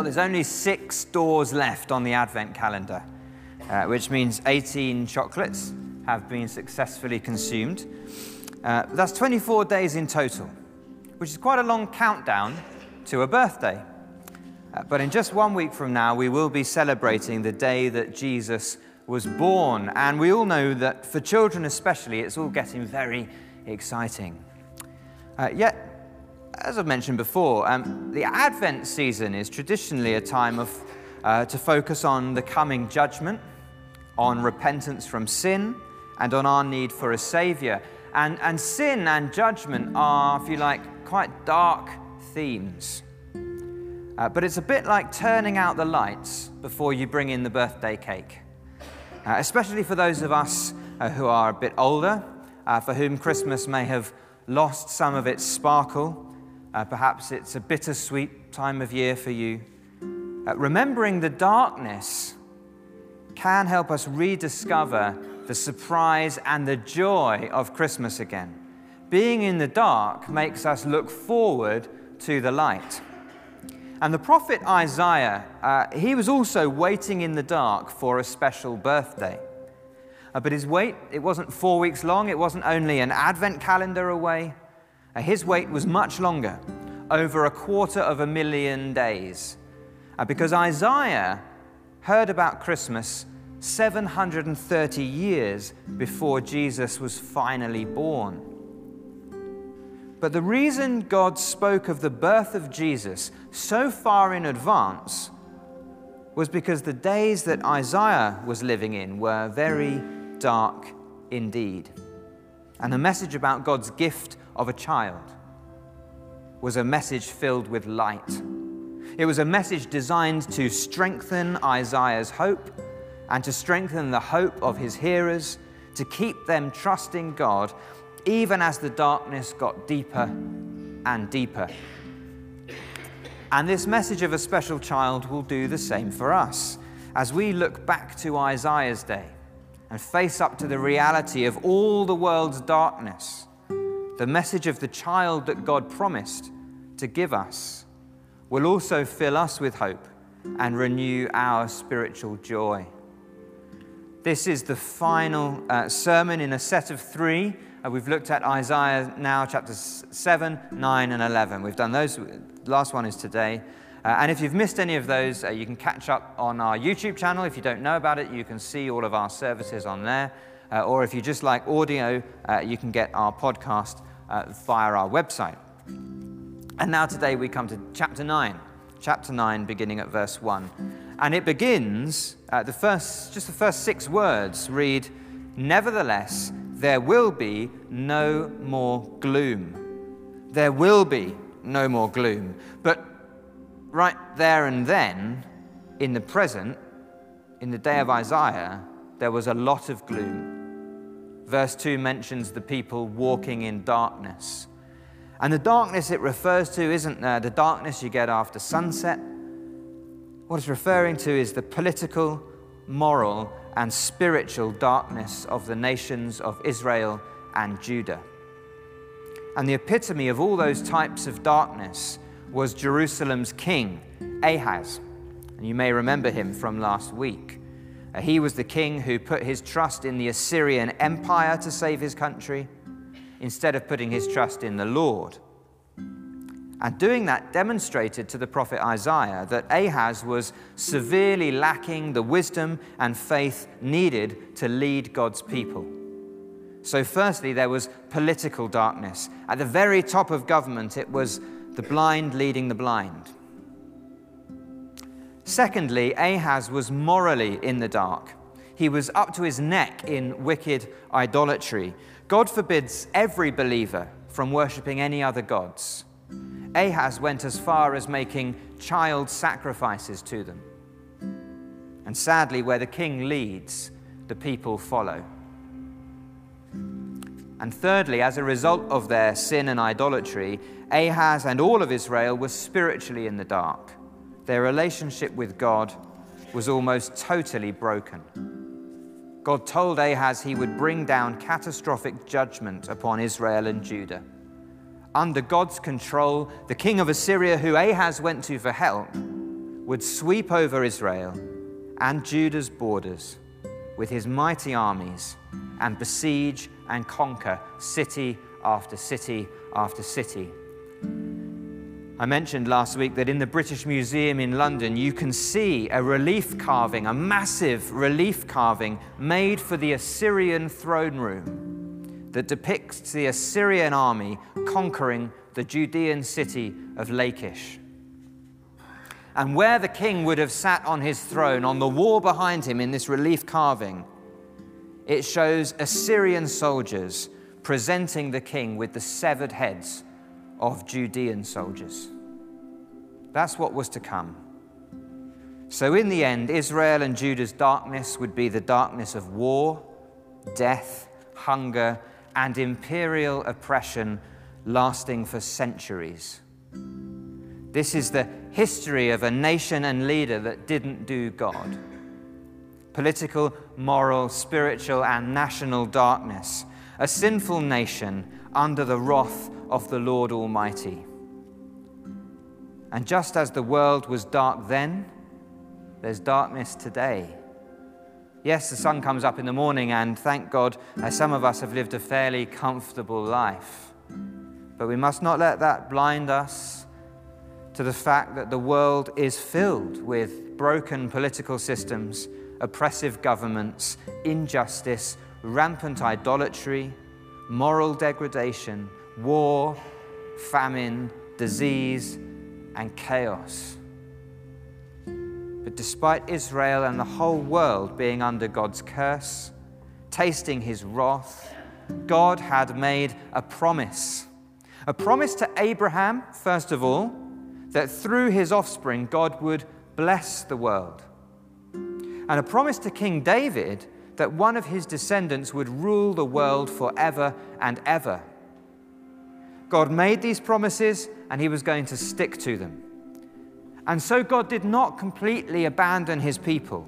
Well, there's only six doors left on the Advent calendar, uh, which means 18 chocolates have been successfully consumed. Uh, that's 24 days in total, which is quite a long countdown to a birthday. Uh, but in just one week from now, we will be celebrating the day that Jesus was born. And we all know that for children especially, it's all getting very exciting. Uh, yet, as I've mentioned before, um, the Advent season is traditionally a time of, uh, to focus on the coming judgment, on repentance from sin, and on our need for a Savior. And, and sin and judgment are, if you like, quite dark themes. Uh, but it's a bit like turning out the lights before you bring in the birthday cake. Uh, especially for those of us uh, who are a bit older, uh, for whom Christmas may have lost some of its sparkle uh, perhaps it's a bittersweet time of year for you. Uh, remembering the darkness can help us rediscover the surprise and the joy of Christmas again. Being in the dark makes us look forward to the light. And the prophet Isaiah, uh, he was also waiting in the dark for a special birthday. Uh, but his wait, it wasn't four weeks long, it wasn't only an advent calendar away. Uh, his wait was much longer, over a quarter of a million days, uh, because Isaiah heard about Christmas 730 years before Jesus was finally born. But the reason God spoke of the birth of Jesus so far in advance was because the days that Isaiah was living in were very dark indeed. And the message about God's gift of a child was a message filled with light. It was a message designed to strengthen Isaiah's hope and to strengthen the hope of his hearers, to keep them trusting God even as the darkness got deeper and deeper. And this message of a special child will do the same for us as we look back to Isaiah's day and face up to the reality of all the world's darkness the message of the child that God promised to give us will also fill us with hope and renew our spiritual joy. This is the final uh, sermon in a set of three. Uh, we've looked at Isaiah now, chapters 7, 9, and 11. We've done those. Last one is today. Uh, and if you've missed any of those, uh, you can catch up on our YouTube channel. If you don't know about it, you can see all of our services on there. Uh, or if you just like audio, uh, you can get our podcast uh, via our website. And now today we come to chapter 9, chapter 9, beginning at verse 1. And it begins, uh, the first, just the first six words read, Nevertheless, there will be no more gloom. There will be no more gloom. But right there and then, in the present, in the day of Isaiah, there was a lot of gloom. Verse 2 mentions the people walking in darkness. And the darkness it refers to isn't uh, the darkness you get after sunset. What it's referring to is the political, moral, and spiritual darkness of the nations of Israel and Judah. And the epitome of all those types of darkness was Jerusalem's king, Ahaz. And you may remember him from last week. Uh, he was the king who put his trust in the Assyrian Empire to save his country instead of putting his trust in the Lord. And doing that demonstrated to the prophet Isaiah that Ahaz was severely lacking the wisdom and faith needed to lead God's people. So, firstly, there was political darkness. At the very top of government, it was the blind leading the blind. Secondly, Ahaz was morally in the dark. He was up to his neck in wicked idolatry. God forbids every believer from worshipping any other gods. Ahaz went as far as making child sacrifices to them. And sadly, where the king leads, the people follow. And thirdly, as a result of their sin and idolatry, Ahaz and all of Israel were spiritually in the dark. Their relationship with God was almost totally broken. God told Ahaz he would bring down catastrophic judgment upon Israel and Judah. Under God's control, the king of Assyria, who Ahaz went to for help, would sweep over Israel and Judah's borders with his mighty armies and besiege and conquer city after city after city. I mentioned last week that in the British Museum in London, you can see a relief carving, a massive relief carving made for the Assyrian throne room that depicts the Assyrian army conquering the Judean city of Lachish. And where the king would have sat on his throne, on the wall behind him in this relief carving, it shows Assyrian soldiers presenting the king with the severed heads of Judean soldiers. That's what was to come. So, in the end, Israel and Judah's darkness would be the darkness of war, death, hunger, and imperial oppression lasting for centuries. This is the history of a nation and leader that didn't do God. Political, moral, spiritual, and national darkness. A sinful nation under the wrath of the Lord Almighty. And just as the world was dark then, there's darkness today. Yes, the sun comes up in the morning, and thank God, as some of us have lived a fairly comfortable life. But we must not let that blind us to the fact that the world is filled with broken political systems, oppressive governments, injustice, rampant idolatry, moral degradation, war, famine, disease, and chaos. But despite Israel and the whole world being under God's curse, tasting his wrath, God had made a promise. A promise to Abraham, first of all, that through his offspring God would bless the world. And a promise to King David that one of his descendants would rule the world forever and ever. God made these promises and he was going to stick to them. And so God did not completely abandon his people.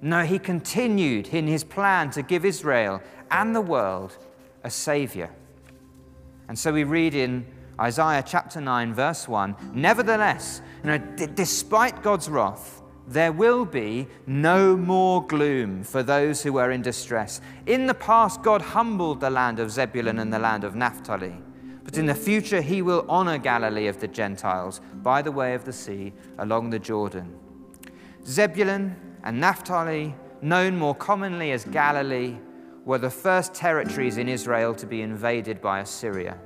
No, he continued in his plan to give Israel and the world a Savior. And so we read in Isaiah chapter 9, verse 1 Nevertheless, you know, d- despite God's wrath, there will be no more gloom for those who are in distress. In the past, God humbled the land of Zebulun and the land of Naphtali. But in the future, he will honor Galilee of the Gentiles by the way of the sea along the Jordan. Zebulun and Naphtali, known more commonly as Galilee, were the first territories in Israel to be invaded by Assyria.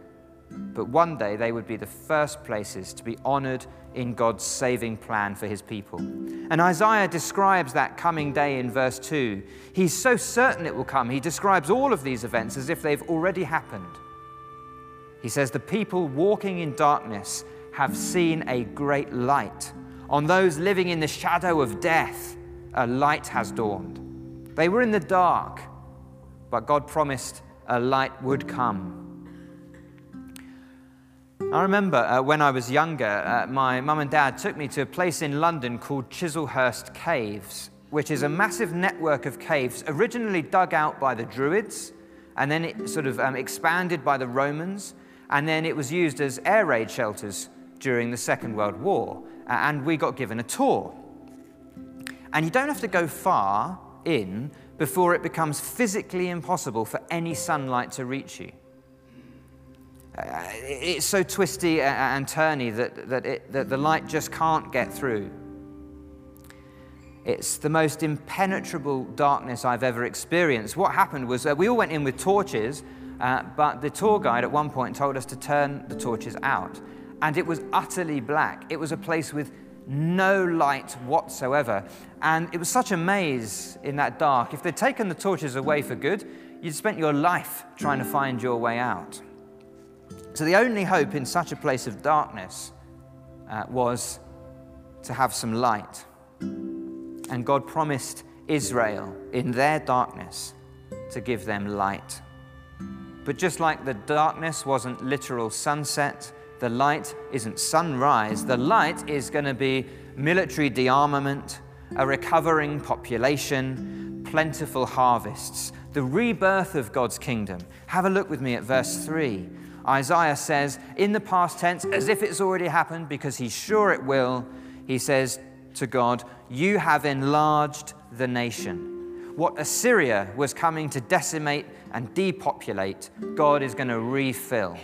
But one day they would be the first places to be honored in God's saving plan for his people. And Isaiah describes that coming day in verse 2. He's so certain it will come, he describes all of these events as if they've already happened. He says, The people walking in darkness have seen a great light. On those living in the shadow of death, a light has dawned. They were in the dark, but God promised a light would come. I remember uh, when I was younger, uh, my mum and dad took me to a place in London called Chislehurst Caves, which is a massive network of caves originally dug out by the Druids, and then it sort of um, expanded by the Romans, and then it was used as air raid shelters during the Second World War. And we got given a tour. And you don't have to go far in before it becomes physically impossible for any sunlight to reach you. Uh, it's so twisty and turny that, that, it, that the light just can't get through. It's the most impenetrable darkness I've ever experienced. What happened was uh, we all went in with torches uh, but the tour guide at one point told us to turn the torches out. And it was utterly black. It was a place with no light whatsoever. And it was such a maze in that dark. If they'd taken the torches away for good, you'd spent your life trying to find your way out. So the only hope in such a place of darkness uh, was to have some light. And God promised Israel in their darkness to give them light. But just like the darkness wasn't literal sunset, the light isn't sunrise. The light is going to be military de-armament, a recovering population, plentiful harvests, the rebirth of God's kingdom. Have a look with me at verse 3. Isaiah says, in the past tense, as if it's already happened, because he's sure it will, he says, to God, You have enlarged the nation. What Assyria was coming to decimate and depopulate, God is going to refill.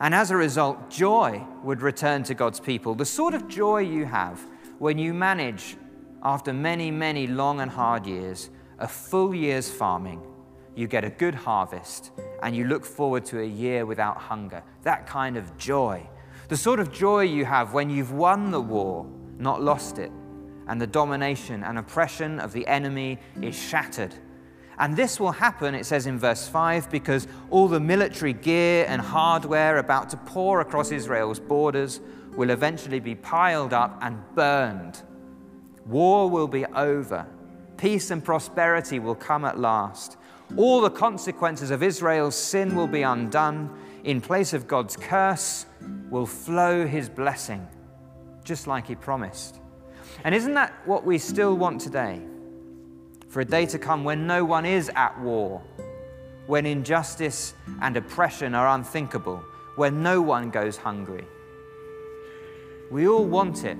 And as a result, joy would return to God's people. The sort of joy you have when you manage, after many, many long and hard years, a full year's farming, you get a good harvest, and you look forward to a year without hunger. That kind of joy. The sort of joy you have when you've won the war, not lost it, and the domination and oppression of the enemy is shattered. And this will happen, it says in verse 5, because all the military gear and hardware about to pour across Israel's borders will eventually be piled up and burned. War will be over. Peace and prosperity will come at last. All the consequences of Israel's sin will be undone. In place of God's curse will flow his blessing, just like he promised. And isn't that what we still want today? For a day to come when no one is at war, when injustice and oppression are unthinkable, when no one goes hungry. We all want it,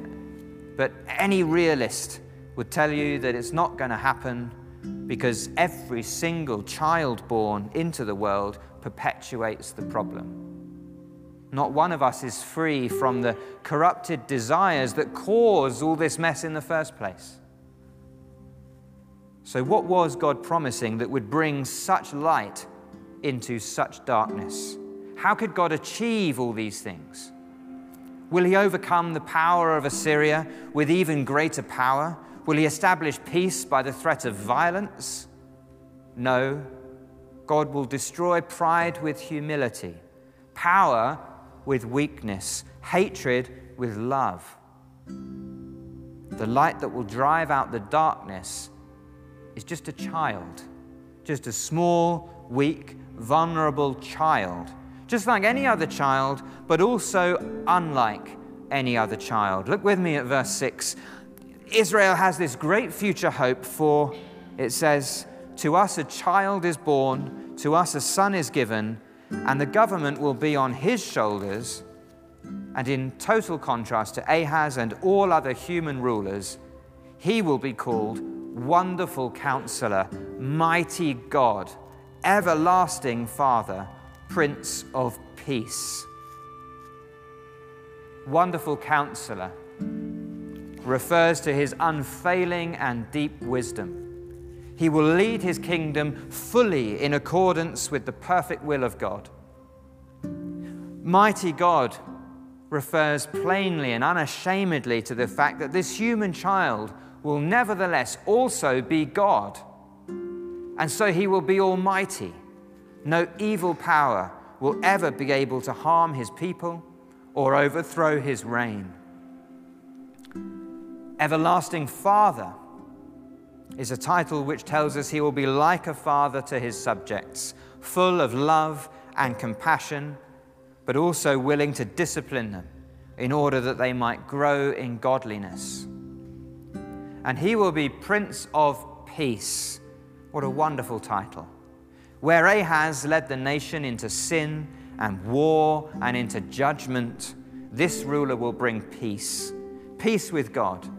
but any realist would tell you that it's not going to happen because every single child born into the world perpetuates the problem. Not one of us is free from the corrupted desires that cause all this mess in the first place. So, what was God promising that would bring such light into such darkness? How could God achieve all these things? Will he overcome the power of Assyria with even greater power? Will he establish peace by the threat of violence? No. God will destroy pride with humility, power with weakness, hatred with love. The light that will drive out the darkness is just a child, just a small, weak, vulnerable child, just like any other child, but also unlike any other child. Look with me at verse 6. Israel has this great future hope, for it says, To us a child is born, to us a son is given, and the government will be on his shoulders. And in total contrast to Ahaz and all other human rulers, he will be called Wonderful Counselor, Mighty God, Everlasting Father, Prince of Peace. Wonderful Counselor refers to his unfailing and deep wisdom. He will lead his kingdom fully in accordance with the perfect will of God. Mighty God refers plainly and unashamedly to the fact that this human child will nevertheless also be God. And so he will be almighty. No evil power will ever be able to harm his people or overthrow his reign. Everlasting Father is a title which tells us he will be like a father to his subjects, full of love and compassion, but also willing to discipline them in order that they might grow in godliness. And he will be Prince of Peace. What a wonderful title. Where Ahaz led the nation into sin and war and into judgment, this ruler will bring peace peace with God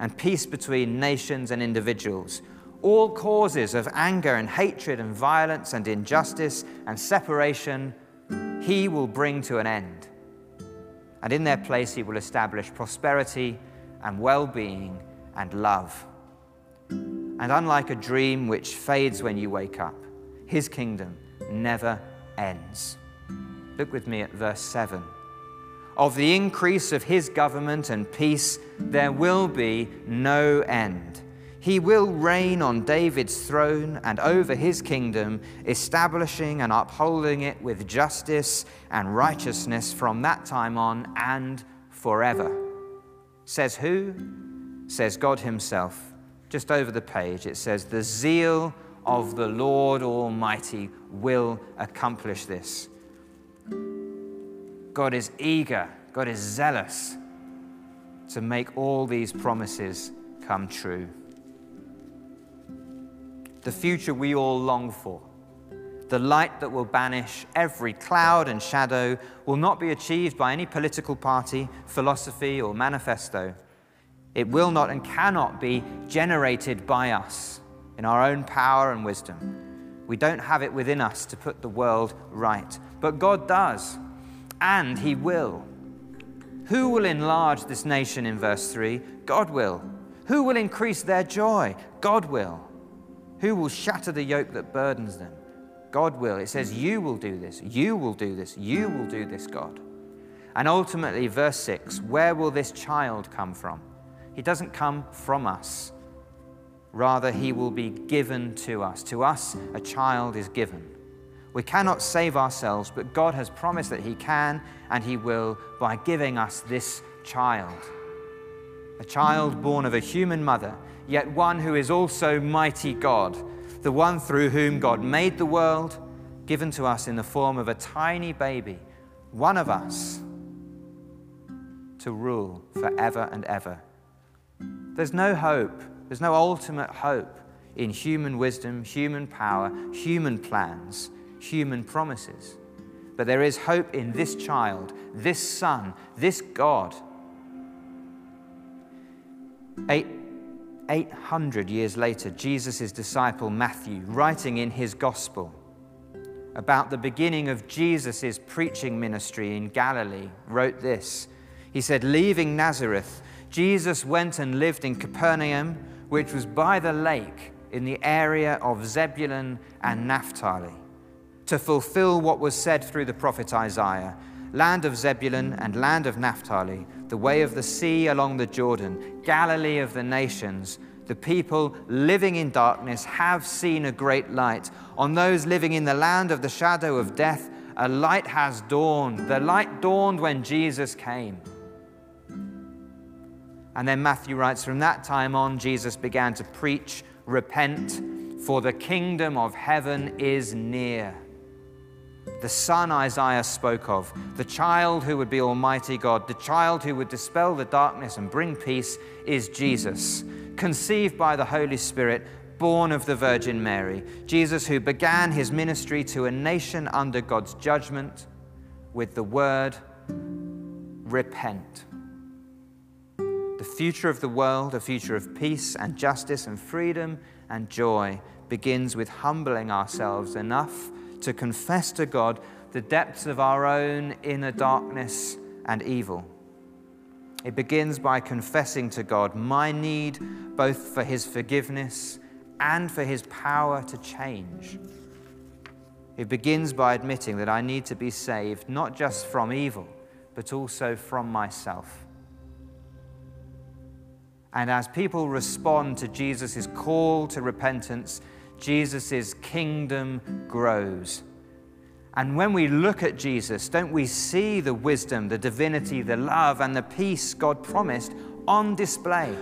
and peace between nations and individuals. All causes of anger and hatred and violence and injustice and separation, he will bring to an end. And in their place, he will establish prosperity and well being and love. And unlike a dream which fades when you wake up, his kingdom never ends. Look with me at verse 7 of the increase of his government and peace, there will be no end. He will reign on David's throne and over his kingdom, establishing and upholding it with justice and righteousness from that time on and forever. Says who? Says God Himself. Just over the page, it says, The zeal of the Lord Almighty will accomplish this. God is eager, God is zealous to make all these promises come true. The future we all long for, the light that will banish every cloud and shadow, will not be achieved by any political party, philosophy, or manifesto. It will not and cannot be generated by us in our own power and wisdom. We don't have it within us to put the world right, but God does, and He will. Who will enlarge this nation in verse 3? God will. Who will increase their joy? God will. Who will shatter the yoke that burdens them? God will. It says, You will do this. You will do this. You will do this, God. And ultimately, verse 6 where will this child come from? He doesn't come from us. Rather, he will be given to us. To us, a child is given. We cannot save ourselves, but God has promised that He can and He will by giving us this child. A child born of a human mother, yet one who is also mighty God, the one through whom God made the world, given to us in the form of a tiny baby, one of us, to rule forever and ever. There's no hope, there's no ultimate hope in human wisdom, human power, human plans human promises. But there is hope in this child, this son, this God. Eight, 800 years later, Jesus' disciple Matthew, writing in his gospel about the beginning of Jesus' preaching ministry in Galilee, wrote this. He said, Leaving Nazareth, Jesus went and lived in Capernaum, which was by the lake in the area of Zebulun and Naphtali to fulfill what was said through the prophet Isaiah land of Zebulun and land of Naphtali, the way of the sea along the Jordan, Galilee of the nations. The people living in darkness have seen a great light. On those living in the land of the shadow of death, a light has dawned. The light dawned when Jesus came. And then Matthew writes, From that time on, Jesus began to preach, Repent, for the kingdom of heaven is near the son Isaiah spoke of, the child who would be Almighty God, the child who would dispel the darkness and bring peace, is Jesus, conceived by the Holy Spirit, born of the Virgin Mary. Jesus, who began his ministry to a nation under God's judgment with the word, repent. The future of the world, a future of peace and justice and freedom and joy, begins with humbling ourselves enough to confess to God the depths of our own inner darkness and evil. It begins by confessing to God my need both for His forgiveness and for His power to change. It begins by admitting that I need to be saved not just from evil, but also from myself. And as people respond to Jesus' call to repentance, Jesus' kingdom grows. And when we look at Jesus, don't we see the wisdom, the divinity, the love, and the peace God promised on display?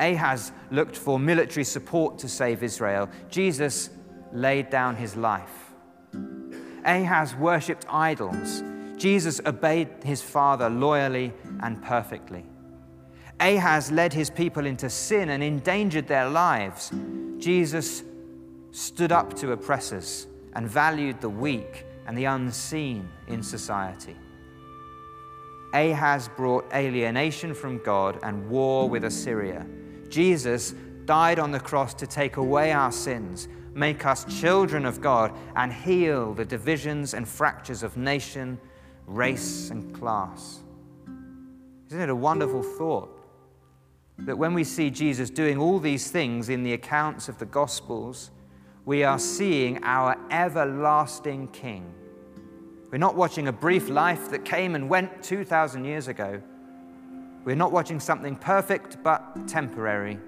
Ahaz looked for military support to save Israel. Jesus laid down his life. Ahaz worshipped idols. Jesus obeyed his father loyally and perfectly. Ahaz led his people into sin and endangered their lives. Jesus stood up to oppressors and valued the weak and the unseen in society. Ahaz brought alienation from God and war with Assyria. Jesus died on the cross to take away our sins, make us children of God, and heal the divisions and fractures of nation, race, and class. Isn't it a wonderful thought? That when we see Jesus doing all these things in the accounts of the Gospels, we are seeing our everlasting King. We're not watching a brief life that came and went 2,000 years ago. We're not watching something perfect but temporary.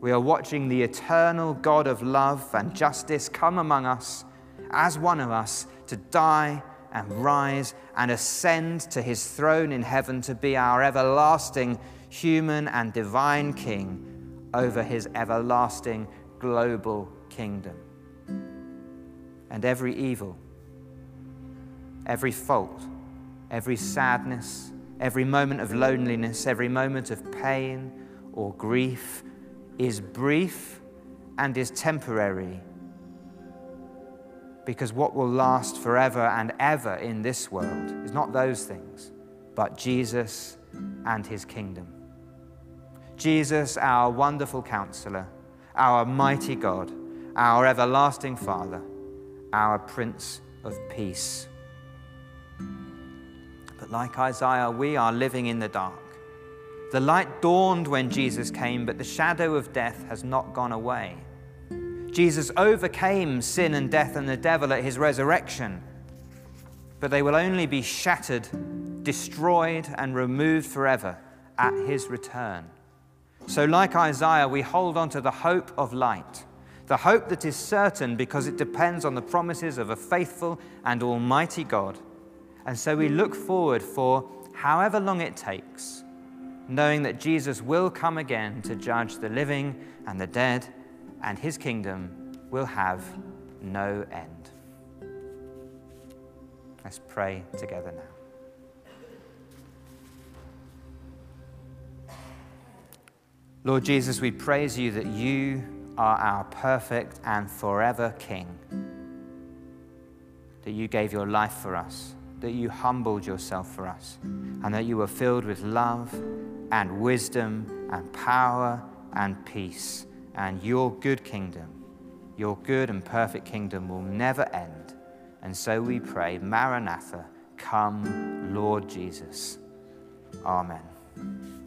We are watching the eternal God of love and justice come among us as one of us to die and rise and ascend to his throne in heaven to be our everlasting human and divine king over his everlasting global kingdom. And every evil, every fault, every sadness, every moment of loneliness, every moment of pain or grief is brief and is temporary. Because what will last forever and ever in this world is not those things, but Jesus and his kingdom. Jesus, our wonderful counselor, our mighty God, our everlasting Father, our Prince of Peace. But like Isaiah, we are living in the dark. The light dawned when Jesus came, but the shadow of death has not gone away. Jesus overcame sin and death and the devil at his resurrection, but they will only be shattered, destroyed, and removed forever at his return. So, like Isaiah, we hold on to the hope of light, the hope that is certain because it depends on the promises of a faithful and almighty God. And so we look forward for however long it takes, knowing that Jesus will come again to judge the living and the dead, and his kingdom will have no end. Let's pray together now. Lord Jesus, we praise you that you are our perfect and forever King, that you gave your life for us, that you humbled yourself for us, and that you were filled with love and wisdom and power and peace. And your good kingdom, your good and perfect kingdom will never end. And so we pray, Maranatha, come, Lord Jesus. Amen.